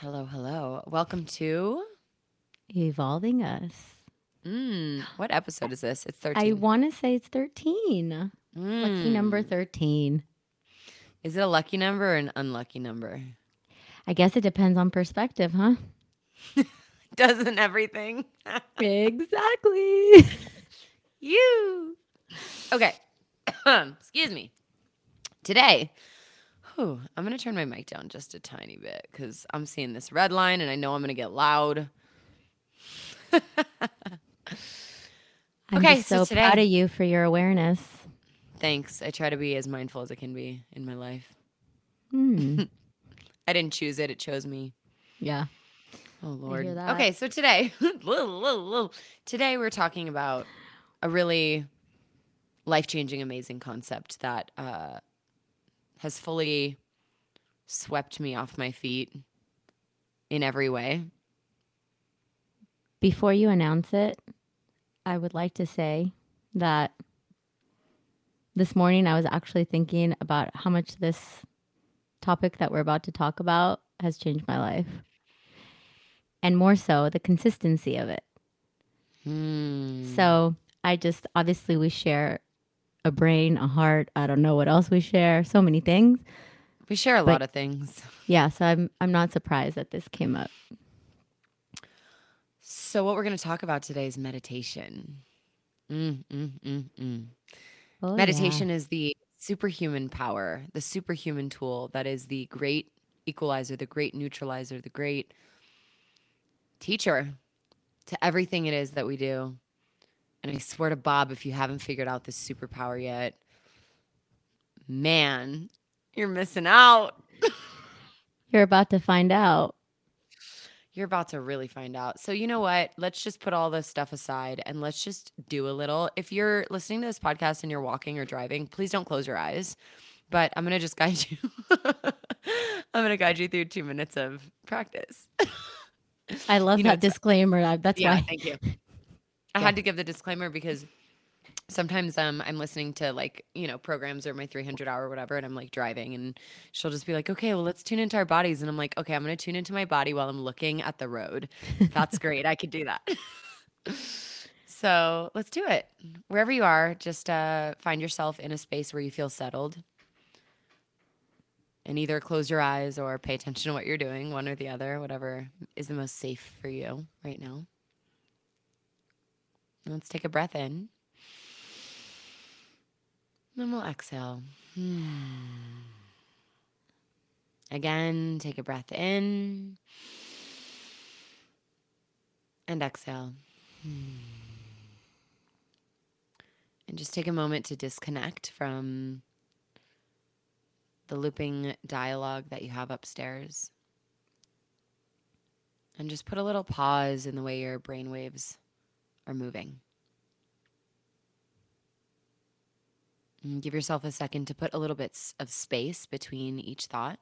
Hello, hello. Welcome to Evolving Us. mm, what episode is this? It's 13. I want to say it's 13. Lucky number Mm. 13. Is it a lucky number or an unlucky number? I guess it depends on perspective, huh? Doesn't everything? exactly. you. Okay. Excuse me. Today, whew, I'm going to turn my mic down just a tiny bit because I'm seeing this red line and I know I'm going to get loud. I'm Okay, so so proud of you for your awareness. Thanks. I try to be as mindful as I can be in my life. Hmm. I didn't choose it, it chose me. yeah. Oh Lord. Okay, so today, today we're talking about a really life-changing, amazing concept that uh, has fully swept me off my feet in every way. Before you announce it, I would like to say that this morning I was actually thinking about how much this topic that we're about to talk about has changed my life. And more so, the consistency of it. Hmm. So I just obviously we share a brain, a heart. I don't know what else we share. So many things. we share a but- lot of things. Yeah, so I'm I'm not surprised that this came up. So what we're going to talk about today is meditation. Mm, mm, mm, mm. Oh, yeah. Meditation is the superhuman power, the superhuman tool that is the great equalizer, the great neutralizer, the great teacher to everything it is that we do. And I swear to Bob, if you haven't figured out this superpower yet, man, you're missing out. You're about to find out. You're about to really find out. So, you know what? Let's just put all this stuff aside and let's just do a little. If you're listening to this podcast and you're walking or driving, please don't close your eyes. But I'm going to just guide you. I'm going to guide you through two minutes of practice. I love You know, that disclaimer. That's yeah, why. thank you. I Yeah. had to give the disclaimer because sometimes um, I'm listening to like, you know, programs or my 300 hour or whatever, and I'm like driving and she'll just be like, okay, well, let's tune into our bodies. And I'm like, okay, I'm going to tune into my body while I'm looking at the road. That's great. I could do that. so let's do it. Wherever you are, just uh, find yourself in a space where you feel settled. And either close your eyes or pay attention to what you're doing, one or the other, whatever is the most safe for you right now. Let's take a breath in. Then we'll exhale. Hmm. Again, take a breath in and exhale. Hmm. And just take a moment to disconnect from the looping dialogue that you have upstairs. And just put a little pause in the way your brain waves are moving. And give yourself a second to put a little bit of space between each thought.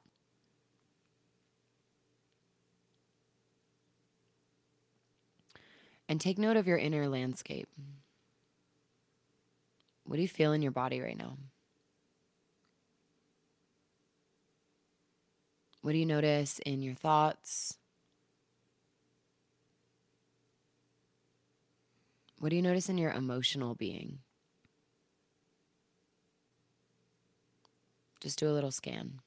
And take note of your inner landscape. What do you feel in your body right now? What do you notice in your thoughts? What do you notice in your emotional being? Just do a little scan.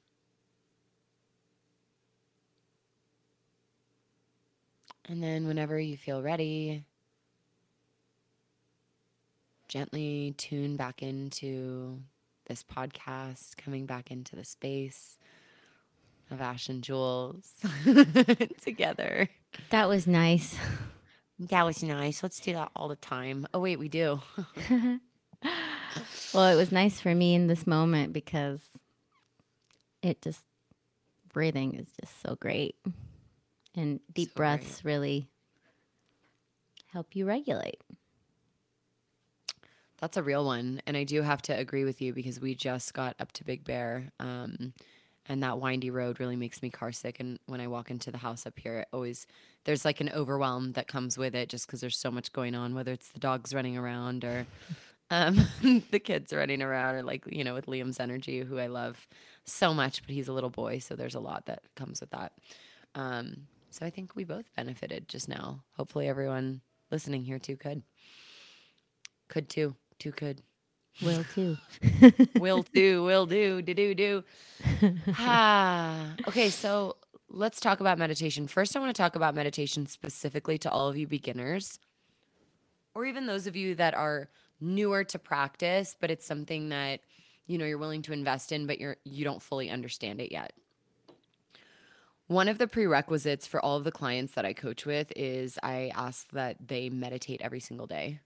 And then, whenever you feel ready, gently tune back into this podcast, coming back into the space of Ash and Jules together. That was nice. That was nice. Let's do that all the time. Oh, wait, we do. well, it was nice for me in this moment because it just breathing is just so great. And deep So great. breaths really help you regulate. That's a real one. And I do have to agree with you because we just got up to Big Bear. Um, and that windy road really makes me car sick. And when I walk into the house up here, it always, there's like an overwhelm that comes with it just because there's so much going on, whether it's the dogs running around or um, the kids running around or like, you know, with Liam's energy, who I love so much, but he's a little boy. So there's a lot that comes with that. Um, so I think we both benefited just now. Hopefully, everyone listening here too could. Could too. Too could. Will too. Will do. Will do. Do do do. Ah. Okay, so let's talk about meditation. First, I want to talk about meditation specifically to all of you beginners, or even those of you that are newer to practice, but it's something that you know you're willing to invest in, but you're you don't fully understand it yet. One of the prerequisites for all of the clients that I coach with is I ask that they meditate every single day.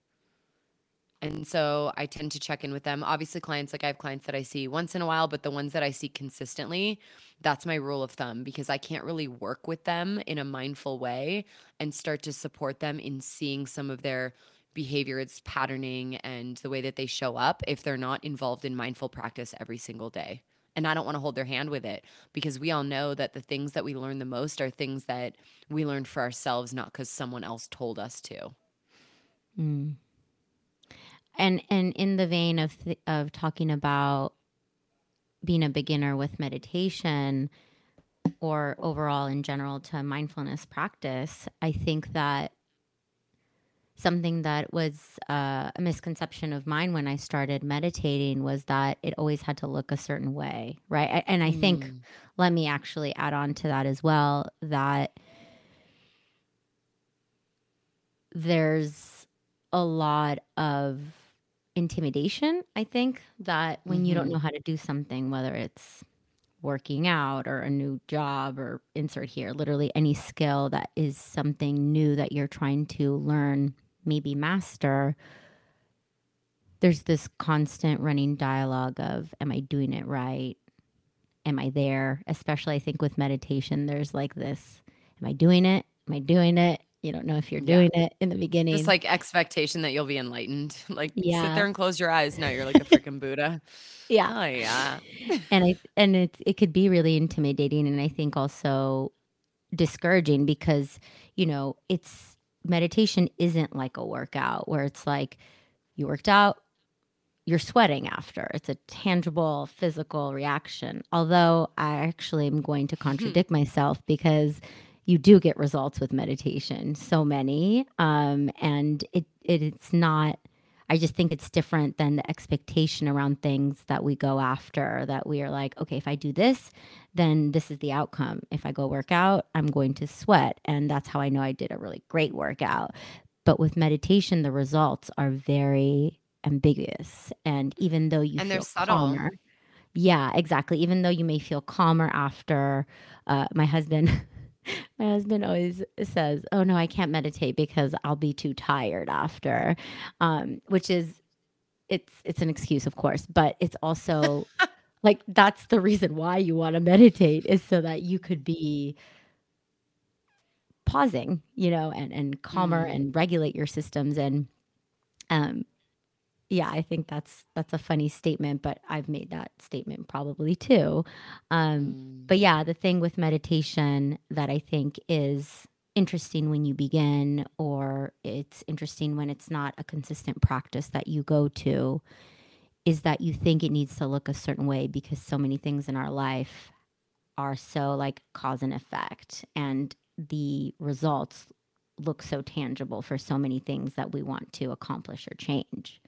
And so I tend to check in with them. Obviously, clients like I have clients that I see once in a while, but the ones that I see consistently, that's my rule of thumb because I can't really work with them in a mindful way and start to support them in seeing some of their behaviors, patterning, and the way that they show up if they're not involved in mindful practice every single day and I don't want to hold their hand with it because we all know that the things that we learn the most are things that we learn for ourselves, not because someone else told us to. Mm. And and in the vein of th- of talking about being a beginner with meditation or overall in general to mindfulness practice, I think that something that was uh, a misconception of mine when I started meditating was that it always had to look a certain way, right? And I think, Mm. let me actually add on to that as well that there's a lot of intimidation, I think, that when you don't know hmm how to do something, whether it's working out or a new job or insert here, literally any skill that is something new that you're trying to learn, maybe master, there's this constant running dialogue of, am I doing it right? Am I there? Especially, I think with meditation, there's like this, am I doing it? Am I doing it? You don't know if you're Yeah. doing it in the beginning. beginning. like expectation that you'll be enlightened. Like sit there and close your eyes. No, you're like a freaking Buddha. Yeah. Oh yeah. And I and it it could be really intimidating and I think also discouraging because, you know, it's meditation isn't like a workout where it's like you worked out, you're sweating after. It's a tangible physical reaction. Although I actually am going to contradict myself because you do get results with meditation, so many. Um, and it, it it's not I just think it's different than the expectation around things that we go after that we are like, okay, if I do this, then this is the outcome. If I go work out, I'm going to sweat. And that's how I know I did a really great workout. But with meditation, the results are very ambiguous. And even though you And they're feel subtle. calmer, yeah, exactly. Even though you may feel calmer after, uh, my husband, my husband always says, "Oh no, I can't meditate because I'll be too tired after," um, which is it's it's an excuse, of course, but it's also like that's the reason why you want to meditate is so that you could be pausing, you know, and and calmer Mm. and regulate your systems and um yeah, I think that's that's a funny statement, but I've made that statement probably too. Um, Mm. but yeah, the thing with meditation that I think is interesting when you begin, or it's interesting when it's not a consistent practice that you go to, is that you think it needs to look a certain way because so many things in our life are so like cause and effect, and the results look so tangible for so many things that we want to accomplish or change.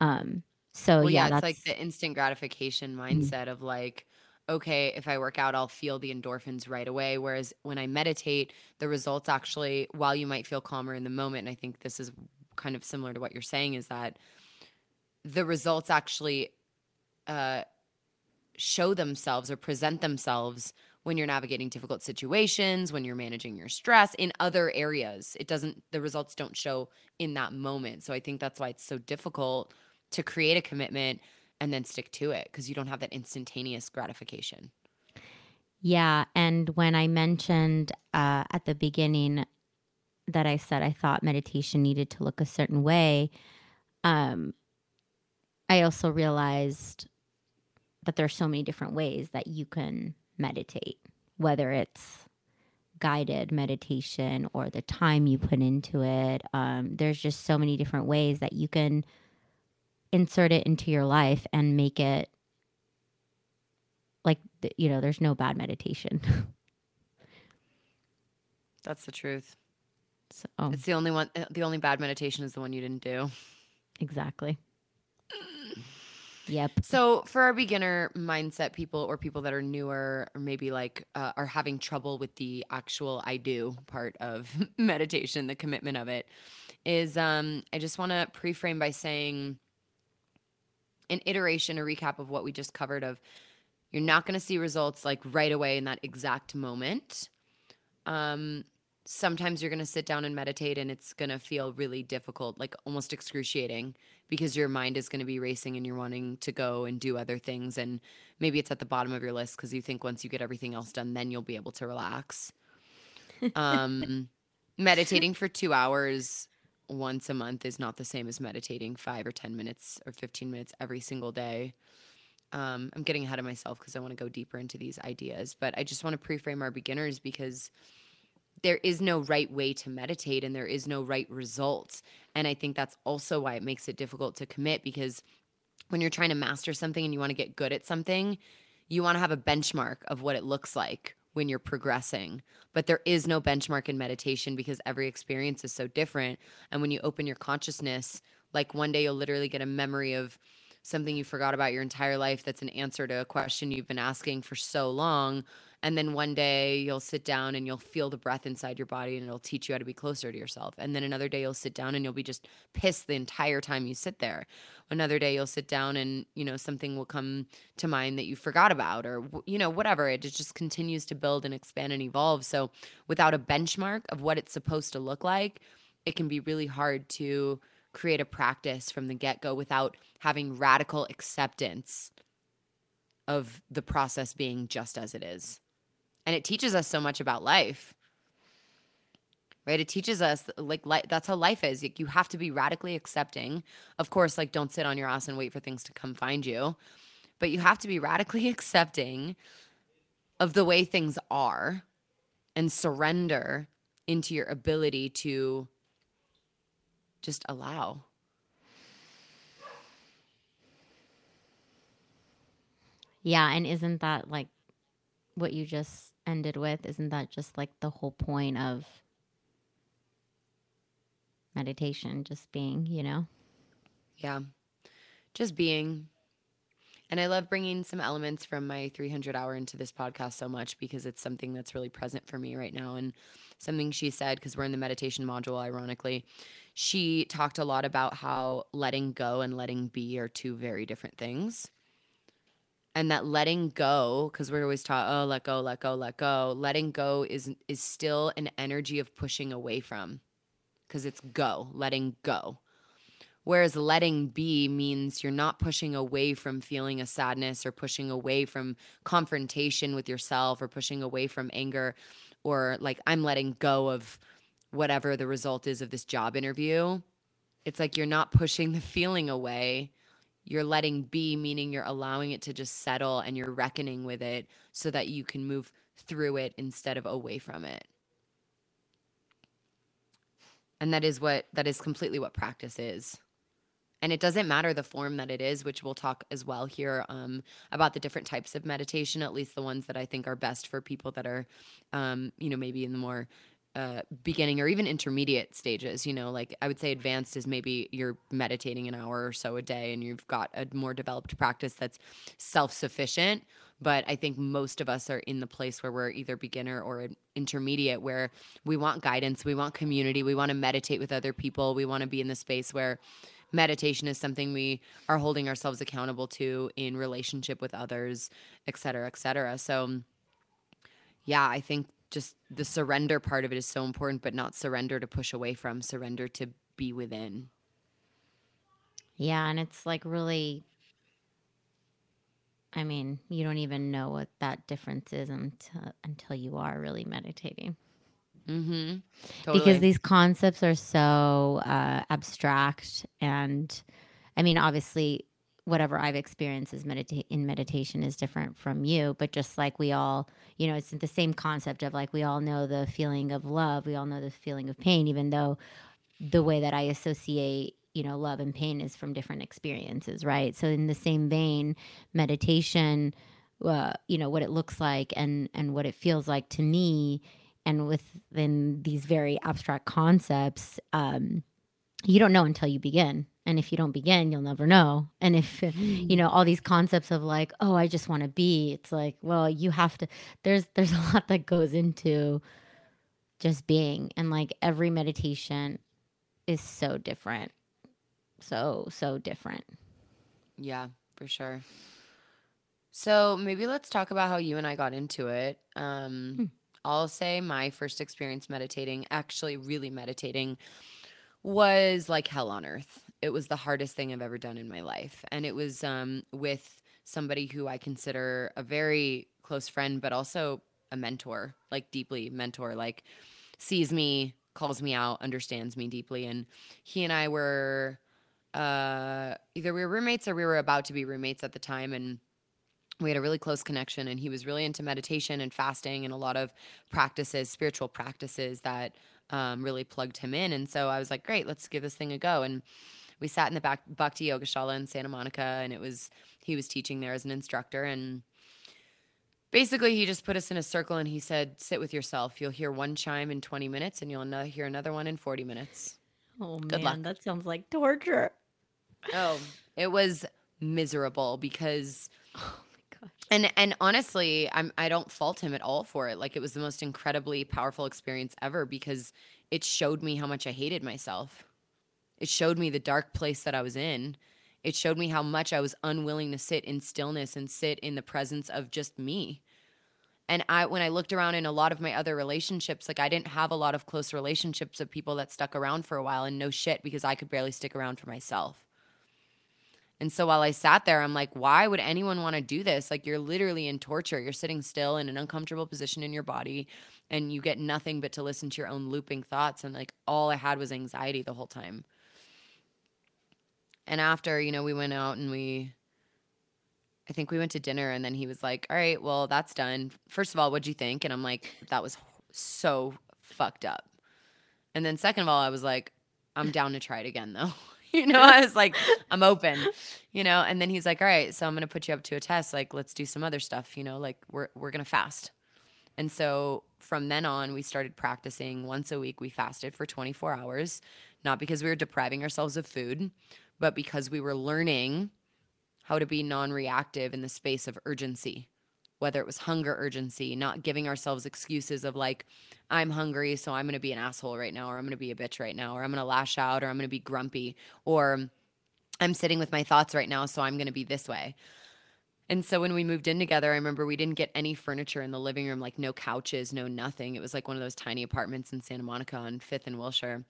Um, so Well, yeah, yeah, it's like the instant gratification mm, mindset of like, okay, if I work out, I'll feel the endorphins right away. Whereas when I meditate, the results actually, while you might feel calmer in the moment, and I think this is kind of similar to what you're saying, is that the results actually uh, show themselves or present themselves when you're navigating difficult situations, when you're managing your stress in other areas. It doesn't, the results don't show in that moment. So I think that's why it's so difficult to create a commitment and then stick to it because you don't have that instantaneous gratification. yeah. And when I mentioned uh, at the beginning that I said I thought meditation needed to look a certain way, um, I also realized that there are so many different ways that you can meditate, whether it's guided meditation or the time you put into it. Um, there's just so many different ways that you can insert it into your life and make it like you know there's no bad meditation That's the truth. So It's the only one. The only bad meditation is the one you didn't do. exactly. Yep. So, for our beginner mindset people or people that are newer or maybe like uh, are having trouble with the actual I do part of meditation, the commitment of it, is um, I just want to pre-frame by saying an iteration, a recap of what we just covered of you're not going to see results like right away in that exact moment. Um, sometimes you're going to sit down and meditate and it's going to feel really difficult, like almost excruciating because your mind is going to be racing and you're wanting to go and do other things. And maybe it's at the bottom of your list because you think once you get everything else done, then you'll be able to relax. Um, meditating for two hours once a month is not the same as meditating five or 10 minutes or 15 minutes every single day. Um, I'm getting ahead of myself because I want to go deeper into these ideas, but I just want to pre-frame our beginners because there is no right way to meditate and there is no right results. And I think that's also why it makes it difficult to commit because when you're trying to master something and you want to get good at something, you want to have a benchmark of what it looks like when you're progressing. But there is no benchmark in meditation because every experience is so different. And when you open your consciousness, like one day you'll literally get a memory of something you forgot about your entire life that's an answer to a question you've been asking for so long. And then one day you'll sit down and you'll feel the breath inside your body and it'll teach you how to be closer to yourself. And then another day you'll sit down and you'll be just pissed the entire time you sit there. Another day you'll sit down and, you know, something will come to mind that you forgot about or, you know, whatever. It just continues to build and expand and evolve. So without a benchmark of what it's supposed to look like, it can be really hard to create a practice from the get go without having radical acceptance of the process being just as it is. And it teaches us so much about life. Right? It teaches us like li- that's how life is. Like you have to be radically accepting. Of course, like don't sit on your ass and wait for things to come find you. But you have to be radically accepting of the way things are and surrender into your ability to just allow. Yeah, and isn't that like what you just ended with? Isn't that just like the whole point of meditation just being, you know? Yeah. Just being. And I love bringing some elements from my 300 hour into this podcast so much because it's something that's really present for me right now. And something she said, because we're in the meditation module, ironically, she talked a lot about how letting go and letting be are two very different things. And that letting go, because we're always taught, oh, let go, let go, let go. Letting go is is still an energy of pushing away from, because it's go, letting go. Whereas letting be means you're not pushing away from feeling a sadness or pushing away from confrontation with yourself or pushing away from anger or like I'm letting go of whatever the result is of this job interview. It's like you're not pushing the feeling away. You're letting be, meaning you're allowing it to just settle and you're reckoning with it so that you can move through it instead of away from it. And that is what that is completely what practice is and it doesn't matter the form that it is which we'll talk as well here um, about the different types of meditation at least the ones that i think are best for people that are um, you know maybe in the more uh, beginning or even intermediate stages you know like i would say advanced is maybe you're meditating an hour or so a day and you've got a more developed practice that's self-sufficient but i think most of us are in the place where we're either beginner or intermediate where we want guidance we want community we want to meditate with other people we want to be in the space where meditation is something we are holding ourselves accountable to in relationship with others, et cetera, et cetera. So, yeah, I think just the surrender part of it is so important, but not surrender to push away from, surrender to be within. Yeah, and it's like really I mean, you don't even know what that difference is until until you are really meditating. Mm-hmm. because these concepts are so uh, abstract and i mean obviously whatever i've experienced is medita- in meditation is different from you but just like we all you know it's the same concept of like we all know the feeling of love we all know the feeling of pain even though the way that i associate you know love and pain is from different experiences right so in the same vein meditation uh, you know what it looks like and and what it feels like to me and within these very abstract concepts, um, you don't know until you begin. And if you don't begin, you'll never know. And if, you know, all these concepts of like, oh, I just want to be, it's like, well, you have to, there's, there's a lot that goes into just being. And like every meditation is so different. So, so different. Yeah, for sure. So maybe let's talk about how you and I got into it. Um, Hmm. I'll say my first experience meditating, actually really meditating, was like hell on earth. It was the hardest thing I've ever done in my life. And it was um, with somebody who I consider a very close friend, but also a mentor, like deeply mentor, like sees me, calls me out, understands me deeply. And he and I were uh, either we were roommates or we were about to be roommates at the time. And we had a really close connection and he was really into meditation and fasting and a lot of practices spiritual practices that um, really plugged him in and so i was like great let's give this thing a go and we sat in the back bhakti yogashala in santa monica and it was he was teaching there as an instructor and basically he just put us in a circle and he said sit with yourself you'll hear one chime in 20 minutes and you'll no- hear another one in 40 minutes Oh Good man, luck. that sounds like torture. oh it was miserable because Oh my gosh. And and honestly, I'm I don't fault him at all for it. Like it was the most incredibly powerful experience ever because it showed me how much I hated myself. It showed me the dark place that I was in. It showed me how much I was unwilling to sit in stillness and sit in the presence of just me. And I when I looked around in a lot of my other relationships, like I didn't have a lot of close relationships of people that stuck around for a while and no shit because I could barely stick around for myself. And so while I sat there, I'm like, why would anyone want to do this? Like, you're literally in torture. You're sitting still in an uncomfortable position in your body, and you get nothing but to listen to your own looping thoughts. And like, all I had was anxiety the whole time. And after, you know, we went out and we, I think we went to dinner, and then he was like, all right, well, that's done. First of all, what'd you think? And I'm like, that was so fucked up. And then, second of all, I was like, I'm down to try it again, though. you know, I was like, I'm open, you know. And then he's like, all right, so I'm gonna put you up to a test. Like, let's do some other stuff, you know, like we're we're gonna fast. And so from then on, we started practicing once a week. We fasted for 24 hours, not because we were depriving ourselves of food, but because we were learning how to be non reactive in the space of urgency, whether it was hunger urgency, not giving ourselves excuses of like, I'm hungry, so I'm gonna be an asshole right now, or I'm gonna be a bitch right now, or I'm gonna lash out, or I'm gonna be grumpy, or I'm sitting with my thoughts right now, so I'm gonna be this way. And so when we moved in together, I remember we didn't get any furniture in the living room, like no couches, no nothing. It was like one of those tiny apartments in Santa Monica on Fifth and Wilshire.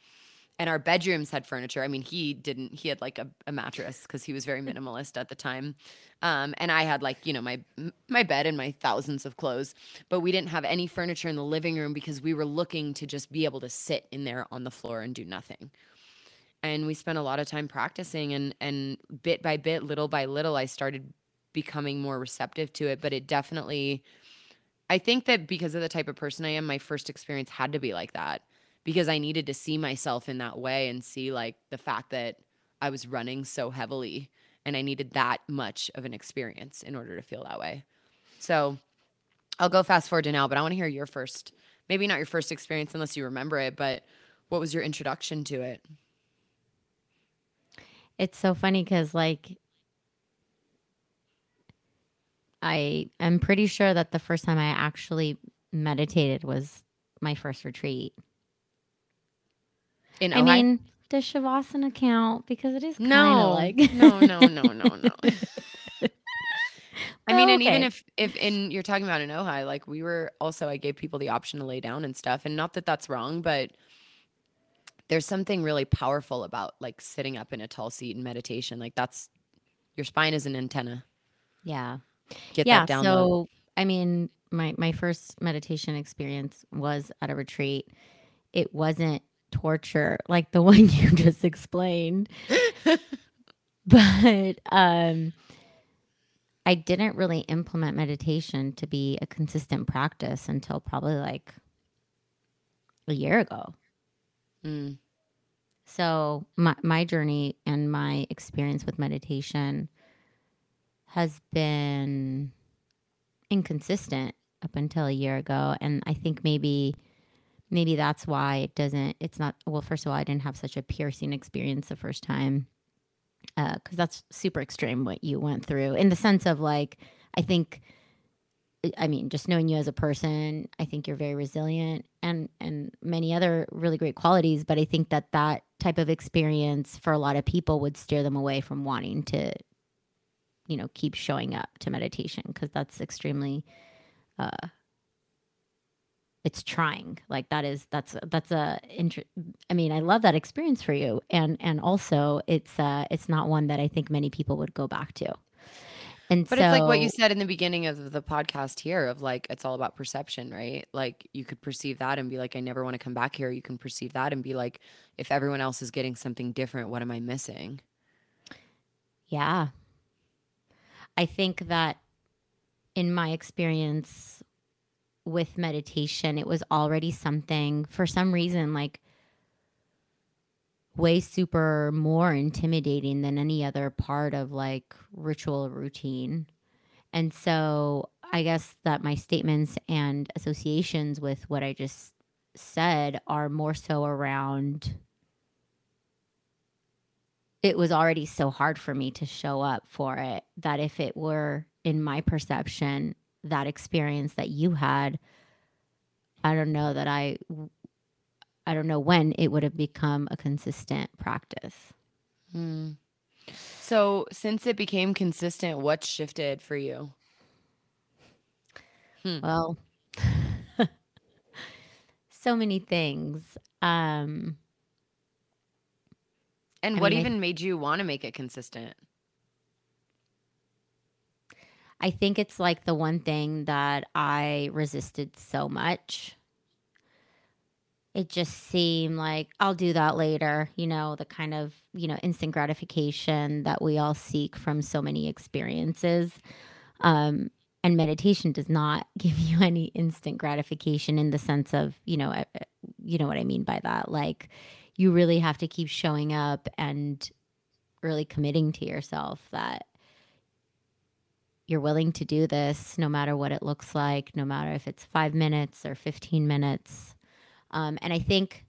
And our bedrooms had furniture. I mean, he didn't, he had like a, a mattress because he was very minimalist at the time. Um, and I had like, you know, my my bed and my thousands of clothes. But we didn't have any furniture in the living room because we were looking to just be able to sit in there on the floor and do nothing and we spent a lot of time practicing and and bit by bit little by little i started becoming more receptive to it but it definitely i think that because of the type of person i am my first experience had to be like that because i needed to see myself in that way and see like the fact that i was running so heavily and i needed that much of an experience in order to feel that way so i'll go fast forward to now but i want to hear your first maybe not your first experience unless you remember it but what was your introduction to it It's so funny because, like, I am pretty sure that the first time I actually meditated was my first retreat. In I Ojai? mean, does Shavasana count? Because it is kind of No, like no, no, no, no, no. I mean, Oh, and even if if in you're talking about in Ojai, like we were also, I gave people the option to lay down and stuff, and not that that's wrong, but there's something really powerful about like sitting up in a tall seat in meditation. Like that's your spine is an antenna. yeah, Get yeah. that download. So, I mean, my my first meditation experience was at a retreat. It wasn't torture like the one you just explained, but um I didn't really implement meditation to be a consistent practice until probably like a year ago. Mm, So my my journey and my experience with meditation has been inconsistent up until a year ago. And I think maybe maybe that's why it doesn't it's not well first of all i didn't have such a piercing experience the first time because uh, that's super extreme what you went through in the sense of like i think i mean just knowing you as a person i think you're very resilient and and many other really great qualities but i think that that type of experience for a lot of people would steer them away from wanting to you know keep showing up to meditation because that's extremely uh it's trying like that is that's that's a inter- i mean i love that experience for you and and also it's uh it's not one that i think many people would go back to and But so it's like what you said in the beginning of the podcast here of like it's all about perception, right? Like you could perceive that and be like I never want to come back here. You can perceive that and be like if everyone else is getting something different, what am I missing? yeah i think that in my experience with meditation it was already something for some reason like way super more intimidating than any other part of like ritual routine. And so I guess that my statements and associations with what I just said are more so around it was already so hard for me to show up for it that if it were in my perception that experience that you had I don't know that I I don't know when it would have become a consistent practice. Hmm. So since it became consistent, what shifted for you? Hmm. Well, so many things. Um, And I what mean, I even made you want to make it consistent? I think it's like the one thing that I resisted so much. It just seemed like I'll do that later, you know, the kind of, you know, instant gratification that we all seek from so many experiences. Um, and meditation does not give you any instant gratification in the sense of, you know, you know what I mean by that. Like you really have to keep showing up and really committing to yourself that you're willing to do this no matter what it looks like, no matter if it's five minutes or 15 minutes. Um, and I think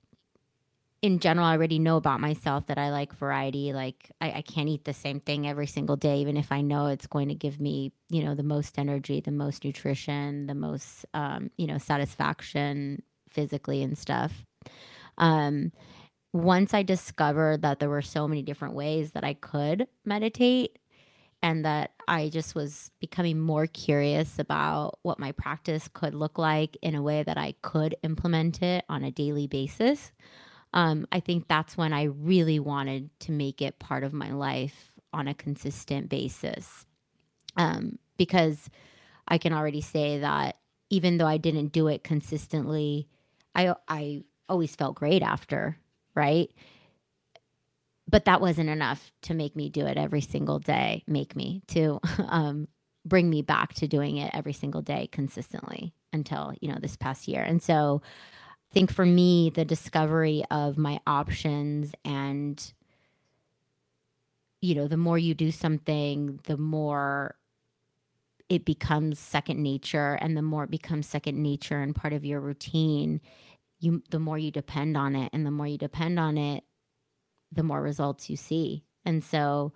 in general, I already know about myself that I like variety. Like I, I can't eat the same thing every single day, even if I know it's going to give me, you know, the most energy, the most nutrition, the most, um, you know, satisfaction physically and stuff. Um, once I discovered that there were so many different ways that I could meditate and that I just was becoming more curious about what my practice could look like in a way that I could implement it on a daily basis. Um, I think that's when I really wanted to make it part of my life on a consistent basis. Um, because I can already say that even though I didn't do it consistently, I I always felt great after, right? But that wasn't enough to make me do it every single day, make me to um, bring me back to doing it every single day consistently until, you know, this past year. And so I think for me, the discovery of my options and, you know, the more you do something, the more it becomes second nature and the more it becomes second nature and part of your routine you the more you depend on it and the more you depend on it the more results you see. And so,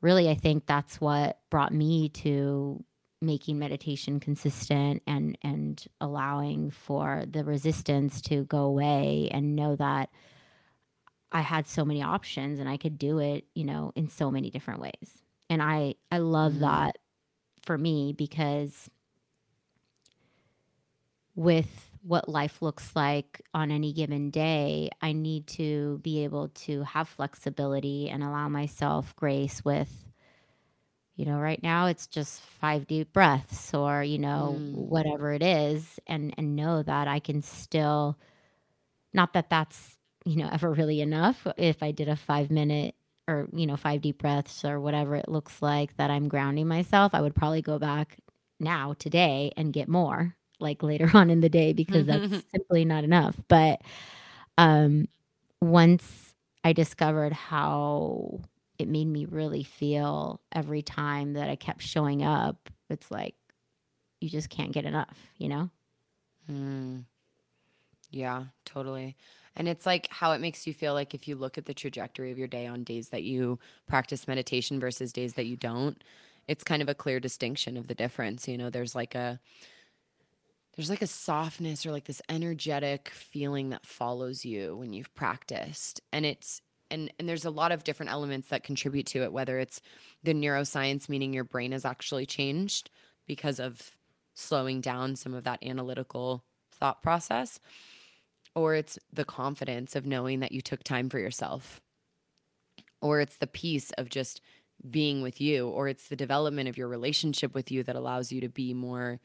really, I think that's what brought me to making meditation consistent and and allowing for the resistance to go away and know that I had so many options and I could do it, you know, in so many different ways. And I I love Mm. that for me because with what life looks like on any given day, I need to be able to have flexibility and allow myself grace with, you know, right now it's just five deep breaths or, you know, Mm. whatever it is, and and know that I can still not that that's, you know, ever really enough. If I did a five minute or, you know, five deep breaths or whatever it looks like that I'm grounding myself, I would probably go back now today and get more like later on in the day because that's simply not enough. But um, once I discovered how it made me really feel every time that I kept showing up, it's like you just can't get enough, you know? Mm. Yeah, totally. And it's like how it makes you feel like if you look at the trajectory of your day on days that you practice meditation versus days that you don't, it's kind of a clear distinction of the difference. You know, there's like a there's like a softness or like this energetic feeling that follows you when you've practiced. And it's and and there's a lot of different elements that contribute to it, whether it's the neuroscience, meaning your brain has actually changed because of slowing down some of that analytical thought process or it's the confidence of knowing that you took time for yourself or it's the peace of just being with you or it's the development of your relationship with you that allows you to be more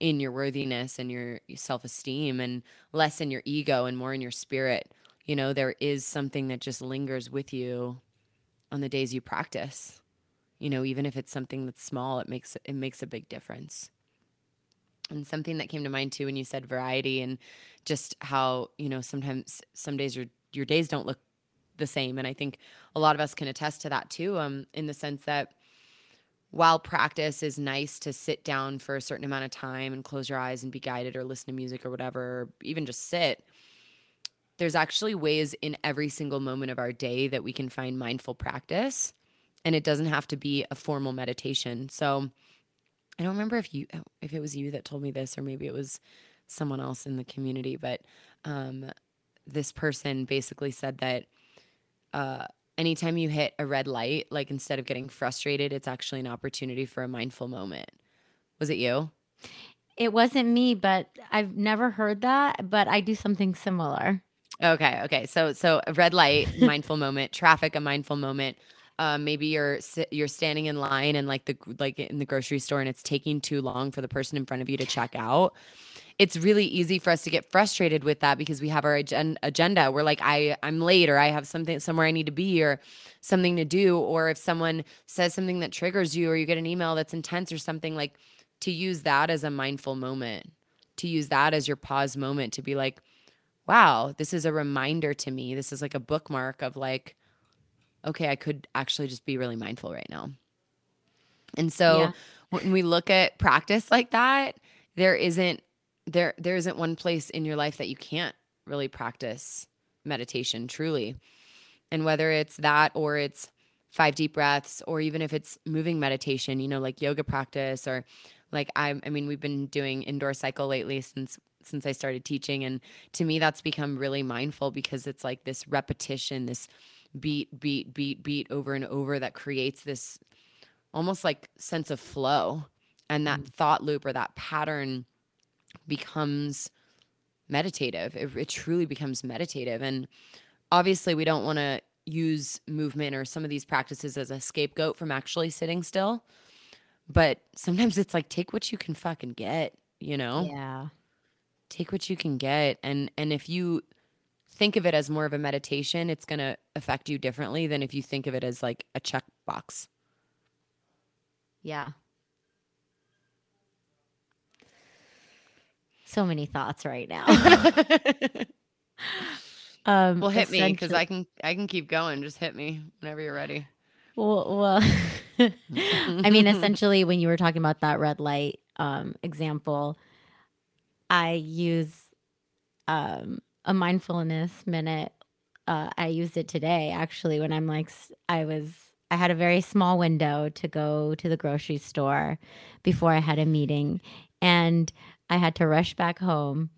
in your worthiness and your self-esteem and less in your ego and more in your spirit you know there is something that just lingers with you on the days you practice. You know even if it's something that's small it makes it makes a big difference. And something that came to mind too when you said variety and just how you know sometimes some days your your days don't look the same. And i think a lot of us can attest to that too um in the sense that while practice is nice to sit down for a certain amount of time and close your eyes and be guided or listen to music or whatever or even just sit there's actually ways in every single moment of our day that we can find mindful practice. And it doesn't have to be a formal meditation. So I don't remember if you if it was you that told me this or maybe it was someone else in the community, but um, this person basically said that uh, anytime you hit a red light, like instead of getting frustrated, it's actually an opportunity for a mindful moment. Was it you? It wasn't me, but I've never heard that, but I do something similar. Okay, okay. So so a red light, mindful moment, traffic, a mindful moment. Um, maybe you're you're standing in line and like the like in the grocery store and it's taking too long for the person in front of you to check out it's really easy for us to get frustrated with that because we have our agen- agenda. We're like, I I'm late, or I have something somewhere I need to be, or something to do, or if someone says something that triggers you, or you get an email that's intense or something, like to use that as a mindful moment, to use that as your pause moment, to be like, wow, this is a reminder to me. This is like a bookmark of like, okay, I could actually just be really mindful right now. And so yeah. when we look at practice like that, there isn't there there isn't one place in your life that you can't really practice meditation truly. And whether it's that or it's five deep breaths or even if it's moving meditation, you know, like yoga practice or like I I mean we've been doing indoor cycle lately since since I started teaching and to me that's become really mindful because it's like this repetition, this beat beat beat beat over and over that creates this almost like sense of flow and that mm. thought loop or that pattern becomes meditative. It, it truly becomes meditative. And obviously, we don't want to use movement or some of these practices as a scapegoat from actually sitting still. But sometimes it's like take what you can fucking get, you know? Yeah. Take what you can get. And and if you think of it as more of a meditation, it's gonna affect you differently than if you think of it as like a checkbox. Yeah. So many thoughts right now. um, well, hit me because I can I can keep going. Just hit me whenever you're ready. Well, well I mean, essentially, when you were talking about that red light um, example, I use um, a mindfulness minute. Uh, I used it today actually when I'm like, I was, I had a very small window to go to the grocery store before I had a meeting. And I had to rush back home,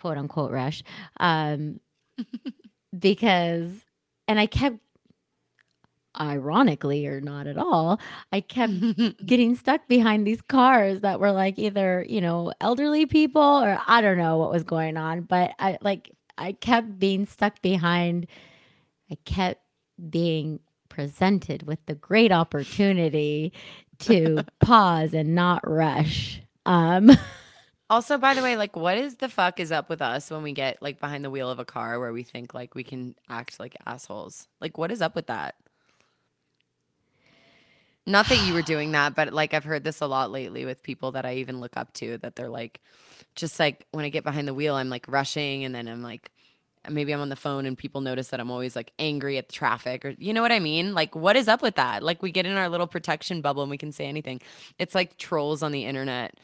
quote unquote rush, um, because, and I kept, ironically or not at all, I kept getting stuck behind these cars that were like either, you know, elderly people or I don't know what was going on, but I like, I kept being stuck behind, I kept being presented with the great opportunity to pause and not rush um, also, by the way, like, what is the fuck is up with us when we get like behind the wheel of a car where we think like we can act like assholes? Like, what is up with that? Not that you were doing that, but like I've heard this a lot lately with people that I even look up to that they're like, just like when I get behind the wheel, I'm like rushing and then I'm like, maybe I'm on the phone and people notice that I'm always like angry at the traffic or you know what I mean? Like what is up with that? Like we get in our little protection bubble and we can say anything. It's like trolls on the internet.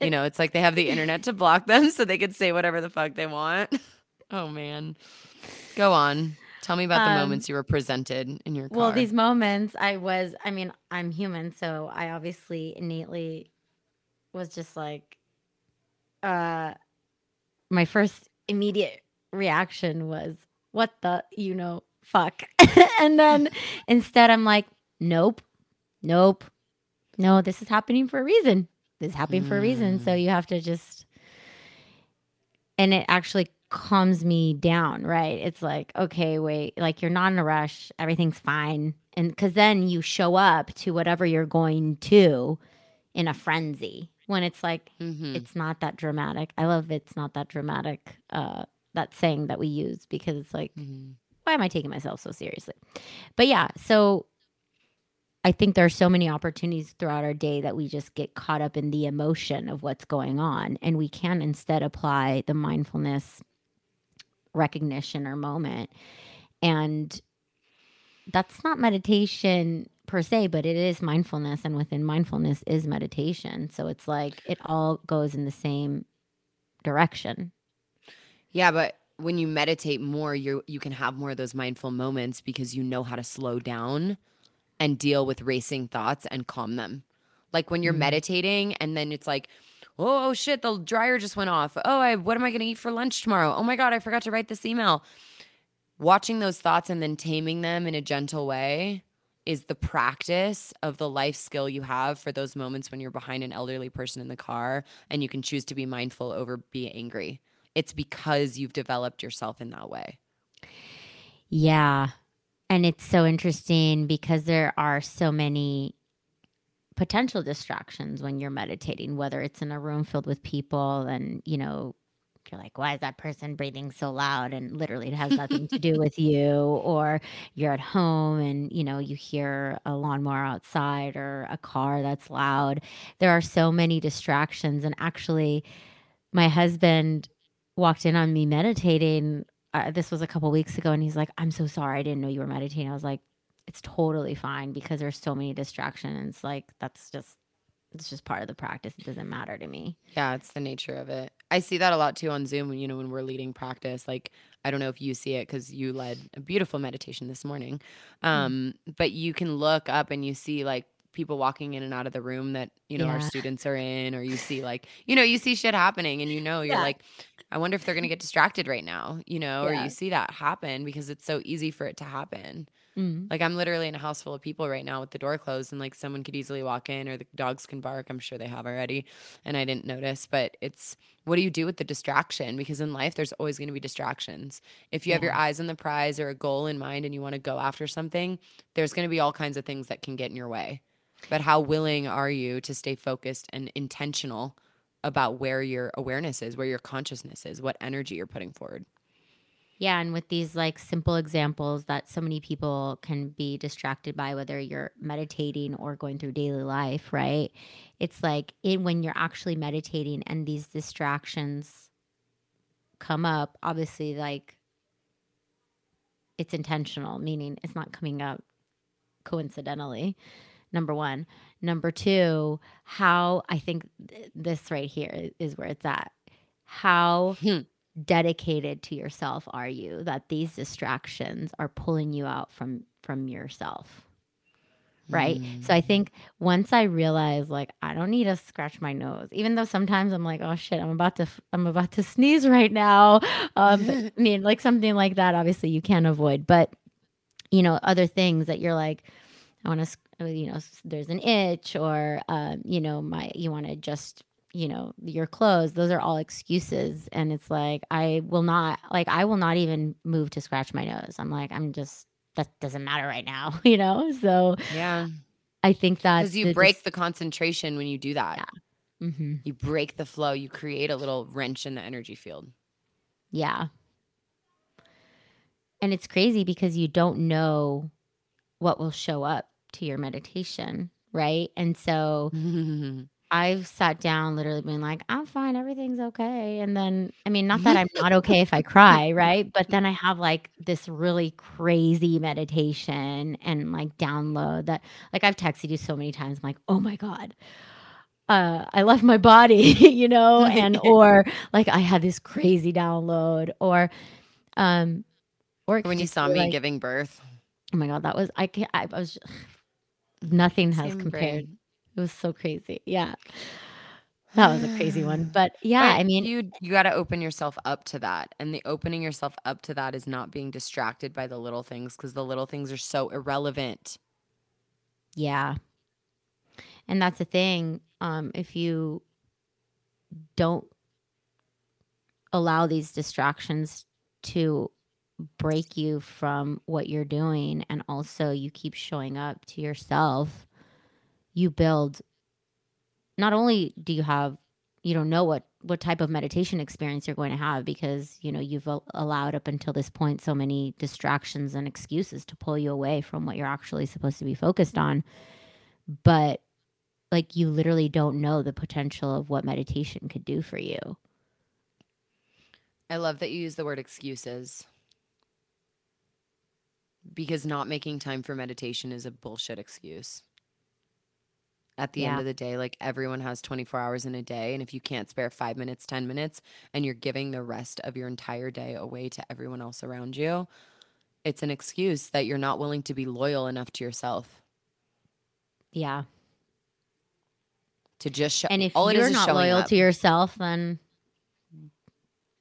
You know, it's like they have the internet to block them so they can say whatever the fuck they want. Oh man. Go on. Tell me about the Um, moments you were presented in your car. Well, these moments, I was, I mean, I'm human, so I obviously innately was just like, uh, my first immediate reaction was, what the, you know, fuck. and then instead, I'm like, nope, nope, no, this is happening for a reason. This is happening for a reason. So Mm. you have to just, and it actually calms me down, right? It's like, okay, wait, like you're not in a rush, everything's fine. And because then you show up to whatever you're going to in a frenzy when it's like, Mhm. it's not that dramatic. I love it's not that dramatic, uh, that saying that we use because it's like, Mhm. why am I taking myself so seriously? But yeah, so I think there are so many opportunities throughout our day that we just get caught up in the emotion of what's going on. And we can instead apply the mindfulness recognition or moment. And that's not meditation per se, but it is mindfulness. And within mindfulness is meditation. So it's like it all goes in the same direction. Yeah, but when you meditate more, you you can have more of those mindful moments because you know how to slow down and deal with racing thoughts and calm them. Like when you're Mm. meditating and then it's like, oh, oh shit, the dryer just went off. Oh, I what am I gonna eat for lunch tomorrow? Oh my god, I forgot to write this email. Watching those thoughts and then taming them in a gentle way is the practice of the life skill you have for those moments when you're behind an elderly person in the car and you can choose to be mindful over being angry. It's because you've developed yourself in that way. Yeah. And it's so interesting because there are so many potential distractions when you're meditating, whether it's in a room filled with people and, you know, you're like, why is that person breathing so loud? And literally it has nothing to do with you. Or you're at home and, you know, you hear a lawnmower outside or a car that's loud. There are so many distractions. And actually, my husband walked in on me meditating. Uh, this was a couple weeks ago, and he's like, "I'm so sorry, I didn't know you were meditating." I was like, "It's totally fine because there's so many distractions. Like that's just it's just part of the practice. It doesn't matter to me." Yeah, it's the nature of it. I see that a lot too on Zoom, you know, when we're leading practice. Like, I don't know if you see it because you led a beautiful meditation this morning. Mm. Um, but you can look up and you see like people walking in and out of the room that, you know, our students are in, or you see like, you know, you see shit happening and you know, you're Yeah. like, I wonder if they're going to get distracted right now, you know, or you see that happen because it's so easy for it to happen. Mm. Like I'm literally in a house full of people right now with the door closed and like someone could easily walk in or the dogs can bark. I'm sure they have already and I didn't notice, but it's what do you do with the distraction? Because in life there's always going to be distractions. If you have your eyes on the prize or a goal in mind and you want to go after something, there's going to be all kinds of things that can get in your way. But how willing are you to stay focused and intentional about where your awareness is, where your consciousness is, what energy you're putting forward? Yeah, and with these like simple examples that so many people can be distracted by, whether you're meditating or going through daily life, right? It's like in when you're actually meditating and these distractions come up, obviously, like it's intentional, meaning it's not coming up coincidentally. Number one. Number two, how I think th- this right here is where it's at. How Hmm. dedicated to yourself are you that these distractions are pulling you out from from yourself right so i Mm. think once i realize like i don't need to scratch my nose even though sometimes i'm like oh shit i'm about to i'm about to sneeze right now um i mean like something like that obviously you can't avoid but you know other things that you're like i want to you know there's an itch or um you know my you want to just you know your clothes those are all excuses and it's like i will not like i will not even move to scratch my nose i'm like i'm just that doesn't matter right now you know so yeah. i think that Because you break the concentration when you do that. Yeah. hmm You break the flow. You create a little wrench in the energy field. yeah and it's crazy because you don't know what will show up to your meditation right and so I've sat down literally being like, "I'm fine, everything's okay," and then I mean, not that I'm not okay if I cry, right? But then I have, like, this really crazy meditation and, like, download that like, I've texted you so many times, I'm like, "Oh my god, uh, I left my body," you know, and or, like, I had this crazy download or, um, or When you saw me like giving birth. Oh my god, that was I can't I was nothing has Same compared. brain. It was so crazy. Yeah. That was a crazy one. But yeah, But I mean you you gotta open yourself up to that, and the opening yourself up to that is not being distracted by the little things because the little things are so irrelevant. Yeah. And that's the thing, um, if you don't allow these distractions to break you from what you're doing and also you keep showing up to yourself, you build not only do you have you don't know what what type of meditation experience you're going to have because you know you've al- allowed up until this point so many distractions and excuses to pull you away from what you're actually supposed to be focused on. But like you literally don't know the potential of what meditation could do for you. I love that you use the word excuses because not making time for meditation is a bullshit excuse. At the end of the day, like everyone has 24 hours in a day. And if you can't spare five minutes, 10 minutes, and you're giving the rest of your entire day away to everyone else around you, it's an excuse that you're not willing to be loyal enough to yourself yeah to just show. and if All you're not loyal up. to yourself then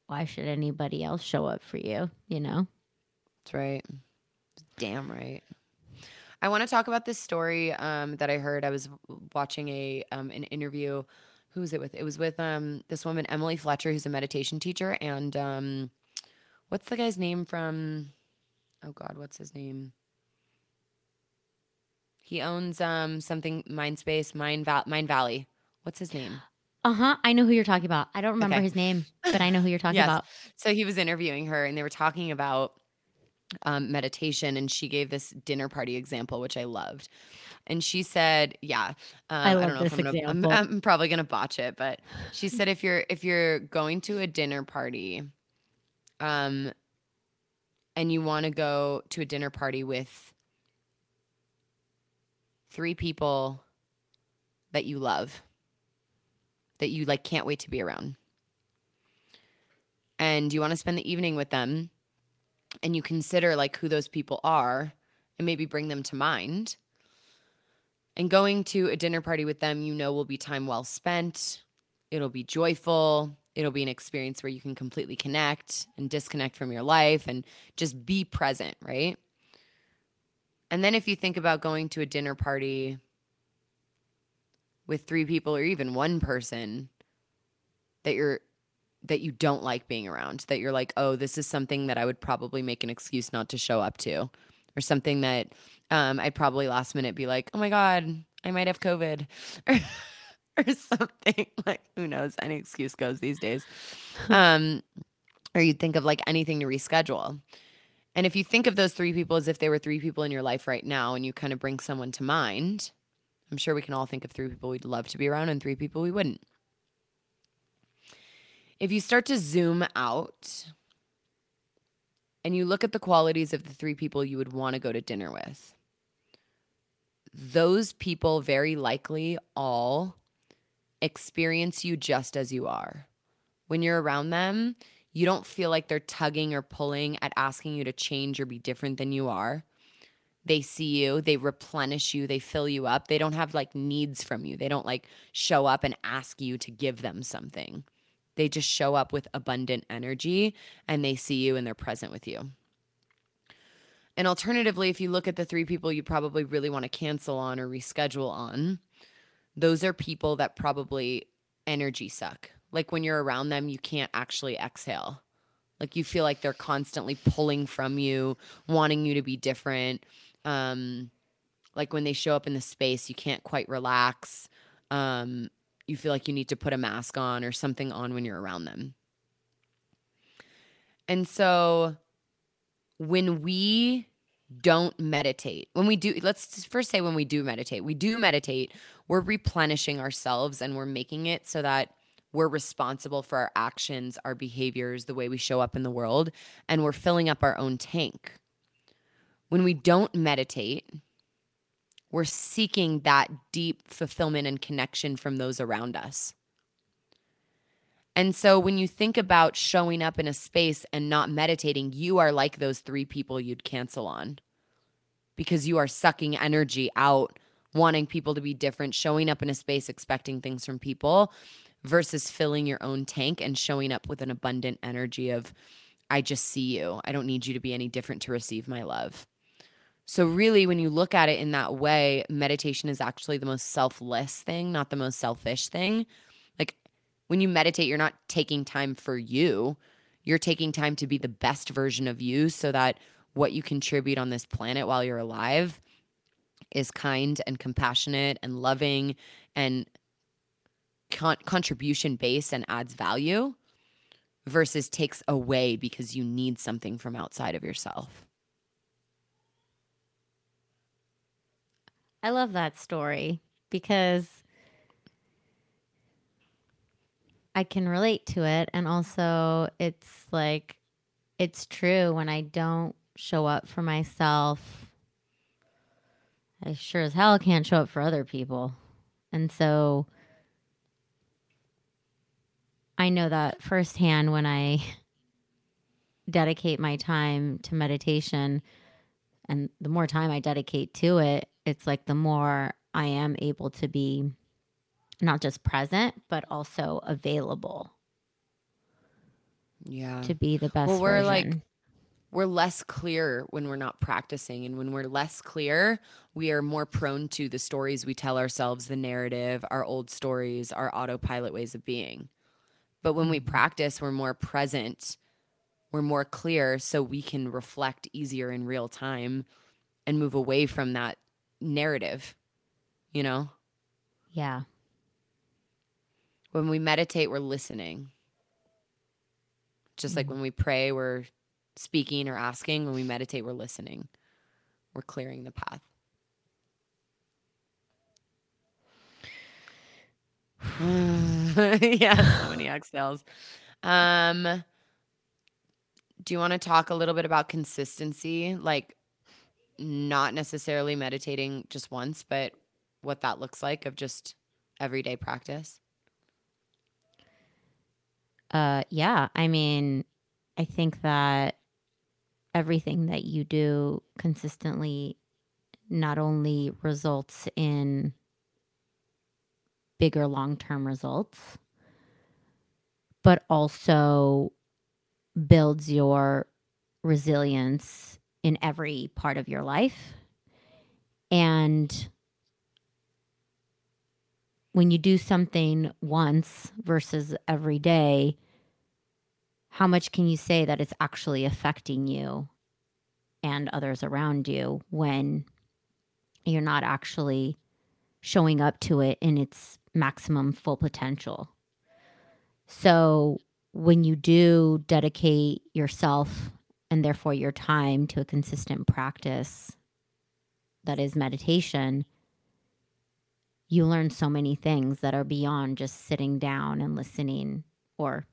why should anybody else show up for you you know That's right. Damn right. I want to talk about this story um, that I heard. I was watching a um, an interview. Who was it with? It was with um, this woman Emily Fletcher, who's a meditation teacher, and um, what's the guy's name from? Oh God, what's his name? He owns um, something Mindspace, Mind Val- Mind Valley. What's his name? uh-huh i know who you're talking about i don't remember Okay. his name but i know who you're talking Yes. about So he was interviewing her, and they were talking about um, meditation, and she gave this dinner party example, which I loved. And she said, "Yeah, um, i I don't know if I'm gonna, I'm, I'm probably gonna botch it, but she said if you're if you're going to a dinner party, um, and you want to go to a dinner party with three people that you love, that you like can't wait to be around, and you want to spend the evening with them." And you consider like who those people are and maybe bring them to mind. And going to a dinner party with them you know will be time well spent. It'll be joyful. It'll be an experience where you can completely connect and disconnect from your life and just be present right? And then if you think about going to a dinner party with three people or even one person that you're that you don't like being around that you're like oh this is something that i would probably make an excuse not to show up to or something that um, i'd probably last minute be like oh my god i might have covid or, or something. Like who knows? Any excuse goes these days. Um, or you'd think of like anything to reschedule. And if you think of those three people as if they were three people in your life right now and you kind of bring someone to mind i'm sure we can all think of three people we'd love to be around and three people we wouldn't if you start to zoom out and you look at the qualities of the three people you would want to go to dinner with, those people very likely all experience you just as you are. When you're around them, you don't feel like they're tugging or pulling at asking you to change or be different than you are. They see you, they replenish you, they fill you up. They don't have like needs from you. They don't like show up and ask you to give them something. They just show up with abundant energy and they see you and they're present with you. And alternatively, if you look at the three people you probably really want to cancel on or reschedule on, those are people that probably energy suck. Like when you're around them, you can't actually exhale. Like you feel like they're constantly pulling from you, wanting you to be different. Um, like when they show up in the space, you can't quite relax. Um, you feel like you need to put a mask on or something on when you're around them. And so when we don't meditate, when we do, let's first say when we do meditate, we do meditate we're replenishing ourselves and we're making it so that we're responsible for our actions, our behaviors, the way we show up in the world, and we're filling up our own tank. When we don't meditate, we're seeking that deep fulfillment and connection from those around us. And so when you think about showing up in a space and not meditating, you are like those three people you'd cancel on because you are sucking energy out, wanting people to be different, showing up in a space expecting things from people versus filling your own tank and showing up with an abundant energy of, I just see you. I don't need you to be any different to receive my love. So, really, when you look at it in that way, meditation is actually the most selfless thing, not the most selfish thing. Like when you meditate, you're not taking time for you, you're taking time to be the best version of you so that what you contribute on this planet while you're alive is kind and compassionate and loving and con- contribution based and adds value versus takes away because you need something from outside of yourself. I love that story because I can relate to it. And also, it's like, it's true when I don't show up for myself. I sure as hell can't show up for other people. And so I know that firsthand when I dedicate my time to meditation. And the more time I dedicate to it, it's like the more I am able to be not just present, but also available. Yeah. To be the best. Well, we're version. like, we're less clear when we're not practicing. And when we're less clear, we are more prone to the stories we tell ourselves, the narrative, our old stories, our autopilot ways of being. But when we Mm-hmm. practice, we're more present, we're more clear, so we can reflect easier in real time and move away from that narrative, you know? yeah. When we meditate, we're listening. Just like when we pray, we're speaking or asking. When we meditate, we're listening. We're clearing the path. yeah, so many exhales. Um, do you want to talk a little bit about consistency? Like, not necessarily meditating just once, but what that looks like of just everyday practice? Uh, yeah. I mean, I think that everything that you do consistently not only results in bigger long term results, but also builds your resilience in every part of your life. And when you do something once versus every day, how much can you say that it's actually affecting you and others around you when you're not actually showing up to it in its maximum full potential? So, when you do dedicate yourself and therefore your time to a consistent practice that is meditation, you learn so many things that are beyond just sitting down and listening or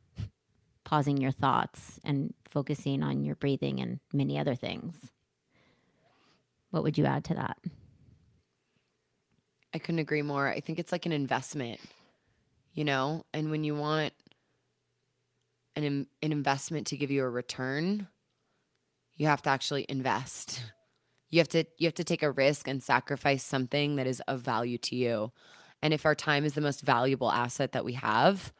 pausing your thoughts and focusing on your breathing and many other things. What would you add to that? I couldn't agree more. I think it's like an investment, you know, and when you want an an investment to give you a return, you have to actually invest. You have to you have to take a risk and sacrifice something that is of value to you. And if our time is the most valuable asset that we have,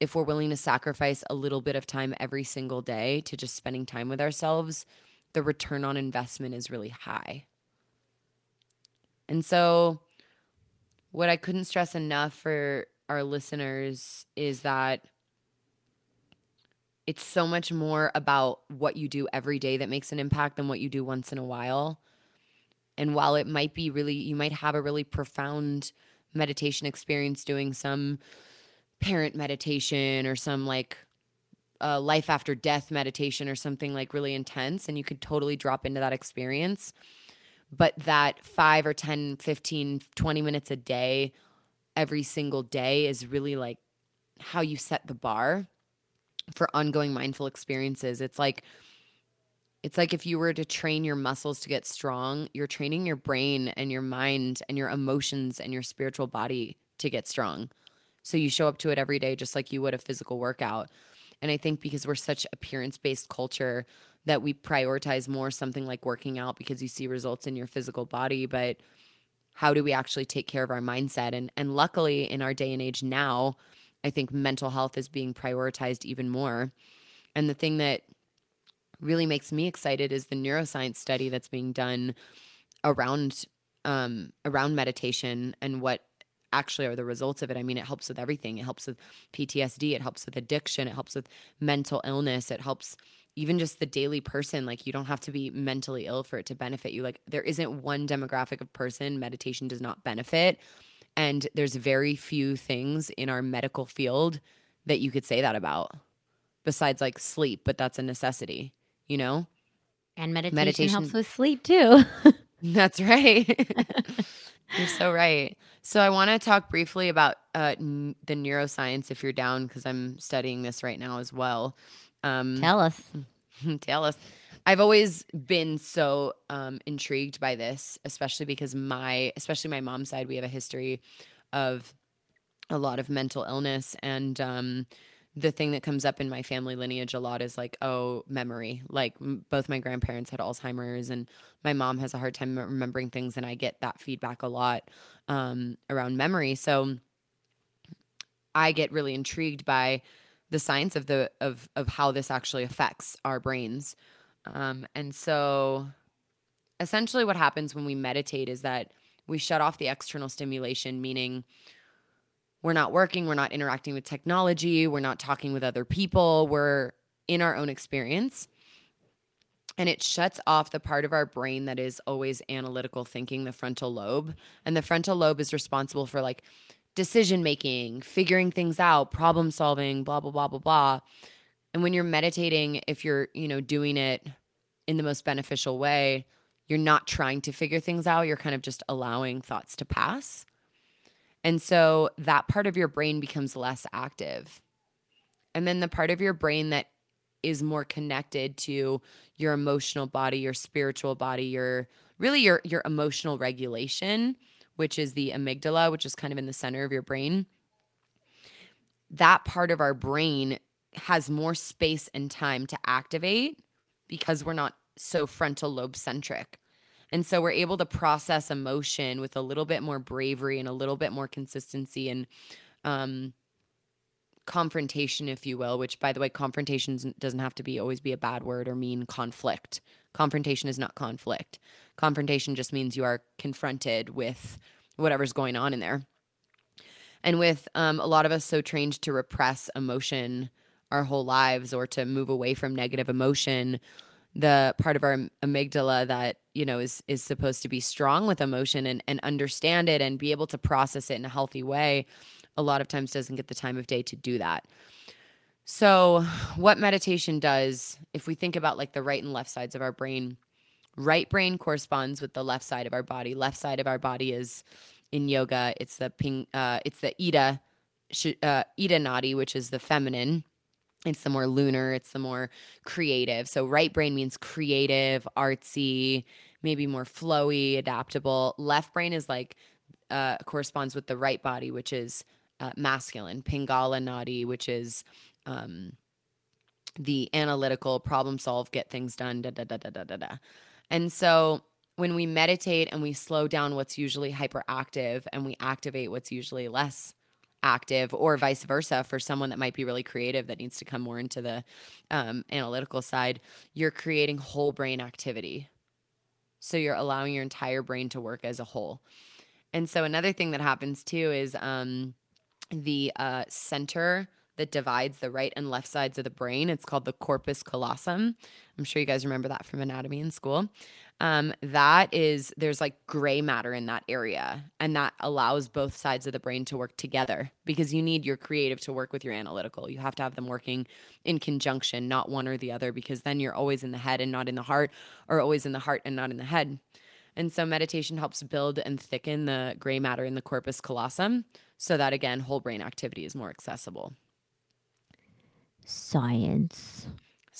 if we're willing to sacrifice a little bit of time every single day to just spending time with ourselves, the return on investment is really high. And so, what I couldn't stress enough for our listeners is that it's so much more about what you do every day that makes an impact than what you do once in a while. And while it might be really, you might have a really profound meditation experience doing some parent meditation or some like uh, life after death meditation or something like really intense, and you could totally drop into that experience but that 5 or 10 15 20 minutes a day every single day is really like how you set the bar for ongoing mindful experiences it's like it's like if you were to train your muscles to get strong you're training your brain and your mind and your emotions and your spiritual body to get strong. So you show up to it every day just like you would a physical workout. And i think because we're such appearance based culture that we prioritize more something like working out because you see results in your physical body but how do we actually take care of our mindset? And and luckily in our day and age now i think mental health is being prioritized even more and the thing that really makes me excited is the neuroscience study that's being done around um, around meditation and what actually are the results of it. I mean, it helps with everything. It helps with PTSD, it helps with addiction, it helps with mental illness, it helps even just the daily person. Like, you don't have to be mentally ill for it to benefit you. Like, there isn't one demographic of person meditation does not benefit. And there's very few things in our medical field that you could say that about besides like sleep, but that's a necessity, you know? And meditation, Meditation- helps with sleep too. That's right. you're so right. So I want to talk briefly about uh, n- the neuroscience if you're down because I'm studying this right now as well. Um, Tell us. tell us. I've always been so um, intrigued by this, especially because my, especially my mom's side, we have a history of a lot of mental illness, and um, the thing that comes up in my family lineage a lot is like, oh, memory. Like m- both my grandparents had Alzheimer's, and my mom has a hard time remembering things, and I get that feedback a lot um, around memory. So I get really intrigued by the science of the of of how this actually affects our brains. Um, and so essentially what happens when we meditate is that we shut off the external stimulation, meaning we're not working, we're not interacting with technology, we're not talking with other people, we're in our own experience. And it shuts off the part of our brain that is always analytical thinking, the frontal lobe. And the frontal lobe is responsible for like decision making, figuring things out, problem solving, blah, blah, blah, blah, blah. And when you're meditating, if you're, you know, doing it in the most beneficial way, you're not trying to figure things out. You're kind of just allowing thoughts to pass. And so that part of your brain becomes less active. And then the part of your brain that is more connected to your emotional body, your spiritual body, your really your your emotional regulation, which is the amygdala, which is kind of in the center of your brain. That part of our brain has more space and time to activate because we're not so frontal lobe centric. And so we're able to process emotion with a little bit more bravery and a little bit more consistency and um, confrontation, if you will, which by the way, confrontation doesn't have to be always be a bad word or mean conflict. Confrontation is not conflict. Confrontation just means you are confronted with whatever's going on in there. And with um, a lot of us so trained to repress emotion our whole lives or to move away from negative emotion, the part of our amygdala that you know is is supposed to be strong with emotion and and understand it and be able to process it in a healthy way a lot of times doesn't get the time of day to do that. So what meditation does if we think about like the right and left sides of our brain right brain corresponds with the left side of our body. Left side of our body is in yoga. It's the ping uh, it's the ida uh, ida nadi which is the feminine it's the more lunar, it's the more creative. So, right brain means creative, artsy, maybe more flowy, adaptable. Left brain is like, uh, corresponds with the right body, which is uh, masculine. Pingala Nadi, which is um, the analytical, problem solve, get things done, da da da da da da da. And so, when we meditate and we slow down what's usually hyperactive and we activate what's usually less active or vice versa for someone that might be really creative that needs to come more into the um, analytical side you're creating whole brain activity. So you're allowing your entire brain to work as a whole. And so another thing that happens too is um, the uh, center that divides the right and left sides of the brain it's called the corpus callosum. I'm sure you guys remember that from anatomy in school um, that is there's like gray matter in that area and that allows both sides of the brain to work together because you need your creative to work with your analytical you have to have them working in conjunction not one or the other because then you're always in the head and not in the heart or always in the heart and not in the head And so meditation helps build and thicken the gray matter in the corpus callosum so that again whole brain activity is more accessible. Science.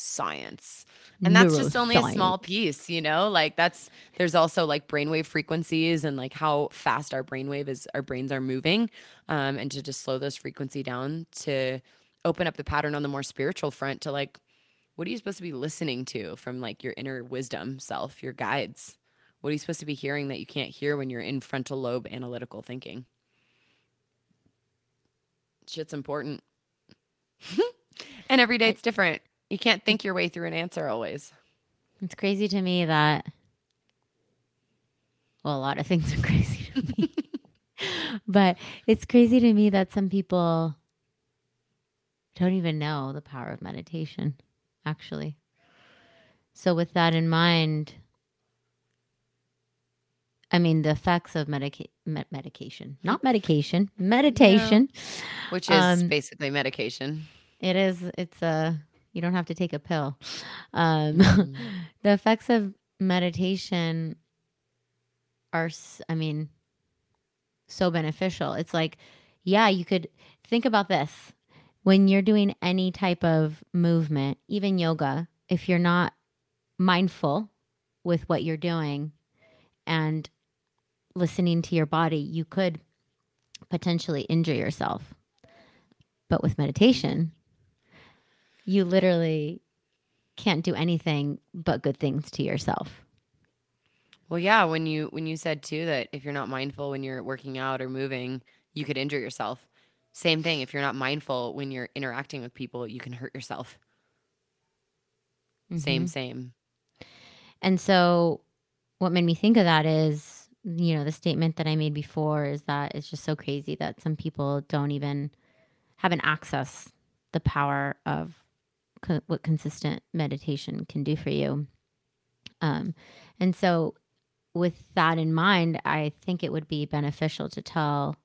Science. And that's just only a small piece, you know? Like that's there's also like brainwave frequencies and like how fast our brainwave is our brains are moving. Um, and to just slow those frequency down to open up the pattern on the more spiritual front to like what are you supposed to be listening to from like your inner wisdom self, your guides? What are you supposed to be hearing that you can't hear when you're in frontal lobe analytical thinking? Shit's important. and every day it's different. You can't think your way through an answer always. it's crazy to me that, well, a lot of things are crazy to me, but it's crazy to me that some people don't even know the power of meditation, actually. So, with that in mind, I mean, the effects of medica- me- medication, not medication, meditation. Which is Um, basically medication. it is, it's a, you don't have to take a pill. Um, Mm. the effects of meditation are, I mean, so beneficial. It's like, yeah, you could think about this when you're doing any type of movement, even yoga, if you're not mindful with what you're doing and listening to your body, you could potentially injure yourself. But with meditation, you literally can't do anything but good things to yourself. Well, yeah, when you when you said too that if you're not mindful when you're working out or moving, you could injure yourself. Same thing, if you're not mindful when you're interacting with people, you can hurt yourself. Same, hmm same. And so, what made me think of that is, you know, the statement that I made before is that it's just so crazy that some people don't even have an access the power of co- what consistent meditation can do for you. Um, and so, with that in mind, I think it would be beneficial to tell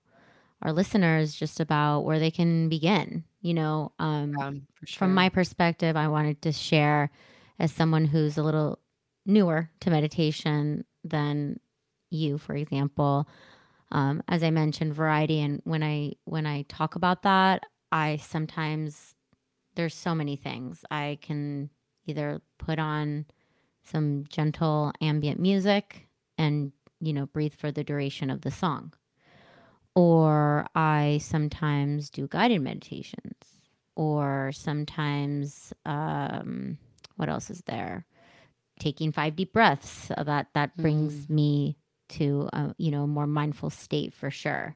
our listeners just about where they can begin. You know, um, Um, for from my perspective, I wanted to share as someone who's a little newer to meditation than you, for example. Um, as I mentioned, variety, and when I when I talk about that, I sometimes there's so many things I can either put on some gentle ambient music and you know breathe for the duration of the song or I sometimes do guided meditations, or sometimes um, what else is there? Taking five deep breaths. So that that Mm, brings me to a, you know a more mindful state for sure.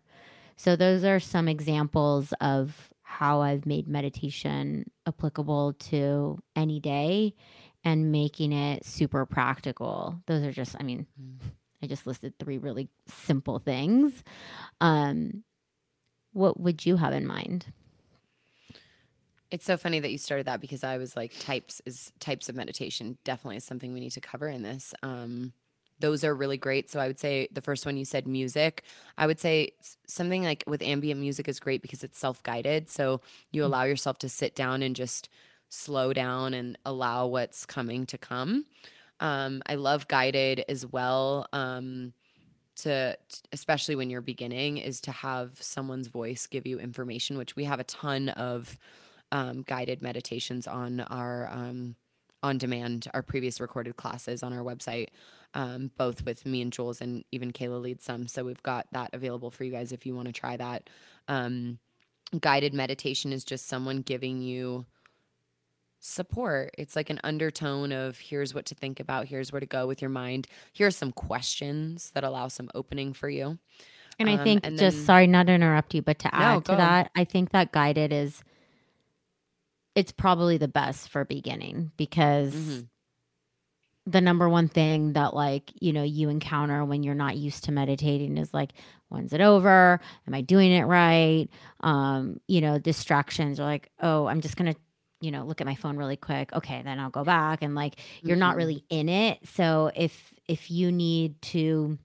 So those are some examples of how I've made meditation applicable to any day and making it super practical. Those are just, I mean, mm. I just listed three really simple things. Um, what would you have in mind? It's so funny that you started that because I was like types is types of meditation definitely is something we need to cover in this. Um, those are really great. So I would say the first one you said music. I would say something like with ambient music is great because it's self-guided. So you allow yourself to sit down and just slow down and allow what's coming to come. Um, I love guided as well. Um, to especially when you're beginning is to have someone's voice give you information, which we have a ton of um, guided meditations on our um, on demand, our previous recorded classes on our website, um, both with me and Jules, and even Kayla leads some. So we've got that available for you guys if you want to try that. Um, guided meditation is just someone giving you support. It's like an undertone of here's what to think about, here's where to go with your mind. Here are some questions that allow some opening for you. And I Um, think, and just then, sorry not to interrupt you, but to no, add to that, I think that guided is it's probably the best for beginning because hmm the number one thing that like you know you encounter when you're not used to meditating is like when's it over? Am i doing it right? Um you know distractions are like oh i'm just gonna you know look at my phone really quick. Okay then i'll go back. And like you're not hmm really in it. So if if you need to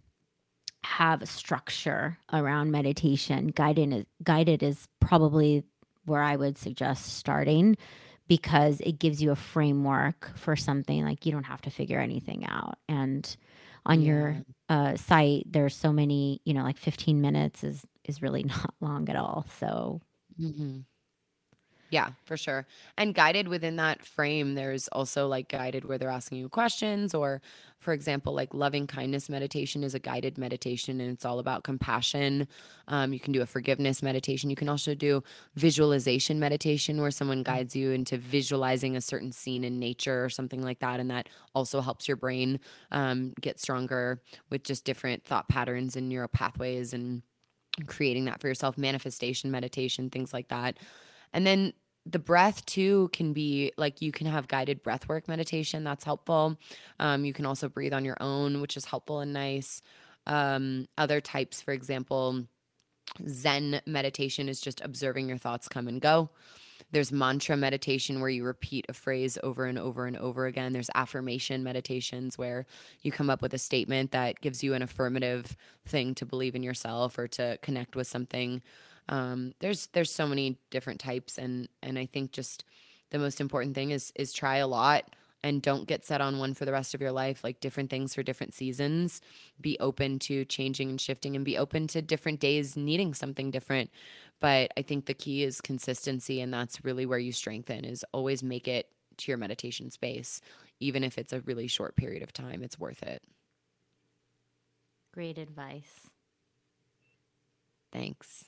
have a structure around meditation guided is, guided is probably where i would suggest starting because it gives you a framework for something like you don't have to figure anything out and on Yeah. your uh, site, there's so many, you know, like 15 minutes is is really not long at all. So hmm Yeah, for sure. And guided within that frame, there's also like guided where they're asking you questions, or for example, like loving kindness meditation is a guided meditation and it's all about compassion. Um, you can do a forgiveness meditation. You can also do visualization meditation where someone guides you into visualizing a certain scene in nature or something like that. And that also helps your brain um, get stronger with just different thought patterns and neural pathways and creating that for yourself, manifestation meditation, things like that. And then the breath too can be like you can have guided breath work meditation that's helpful. Um, you can also breathe on your own which is helpful and nice. Um, other types for example zen meditation is just observing your thoughts come and go. There's mantra meditation where you repeat a phrase over and over and over again. There's affirmation meditations where you come up with a statement that gives you an affirmative thing to believe in yourself or to connect with something um, there's there's so many different types and and i think just the most important thing is is try a lot and don't get set on one for the rest of your life like different things for different seasons. Be open to changing and shifting and be open to different days needing something different. But i think the key is consistency and that's really where you strengthen is always make it to your meditation space. Even if it's a really short period of time it's worth it. Great advice. thanks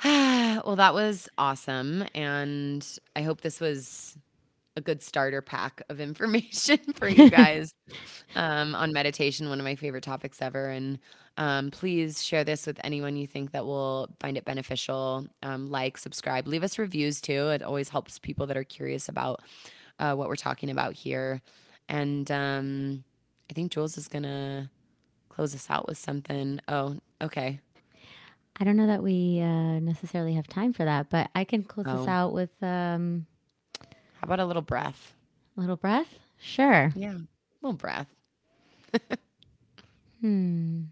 well, that was awesome. And I hope this was a good starter pack of information for you guys um, on meditation, one of my favorite topics ever. And um, please share this with anyone you think that will find it beneficial. Um, like, subscribe, leave us reviews too. It always helps people that are curious about uh, what we're talking about here. And um, I think Jules is going to close us out with something. Oh, okay. I don't know that we uh, necessarily have time for that, but I can close this Oh. out with um, How about a little breath? a little breath. Sure. Yeah, a little breath. Hmm.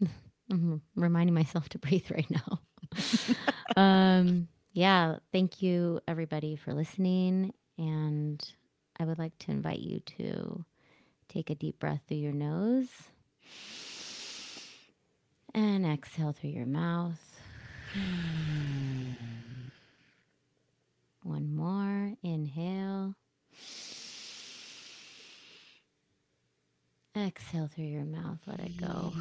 I'm reminding myself to breathe right now. um, yeah, thank you everybody for listening. And I would like to invite you to take a deep breath through your nose and exhale through your mouth. One more. Inhale. Exhale through your mouth. Let it go.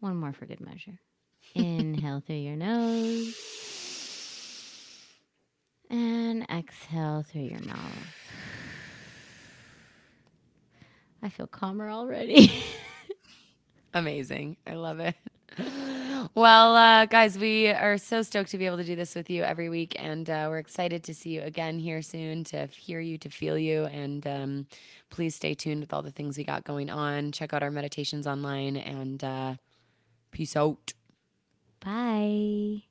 One more for good measure. Inhale through your nose. And exhale through your mouth. I feel calmer already. Amazing. I love it. Well, uh, guys, we are so stoked to be able to do this with you every week. And uh, we're excited to see you again here soon, to hear you, to feel you. And um, please stay tuned with all the things we got going on. Check out our meditations online and uh, peace out. Bye.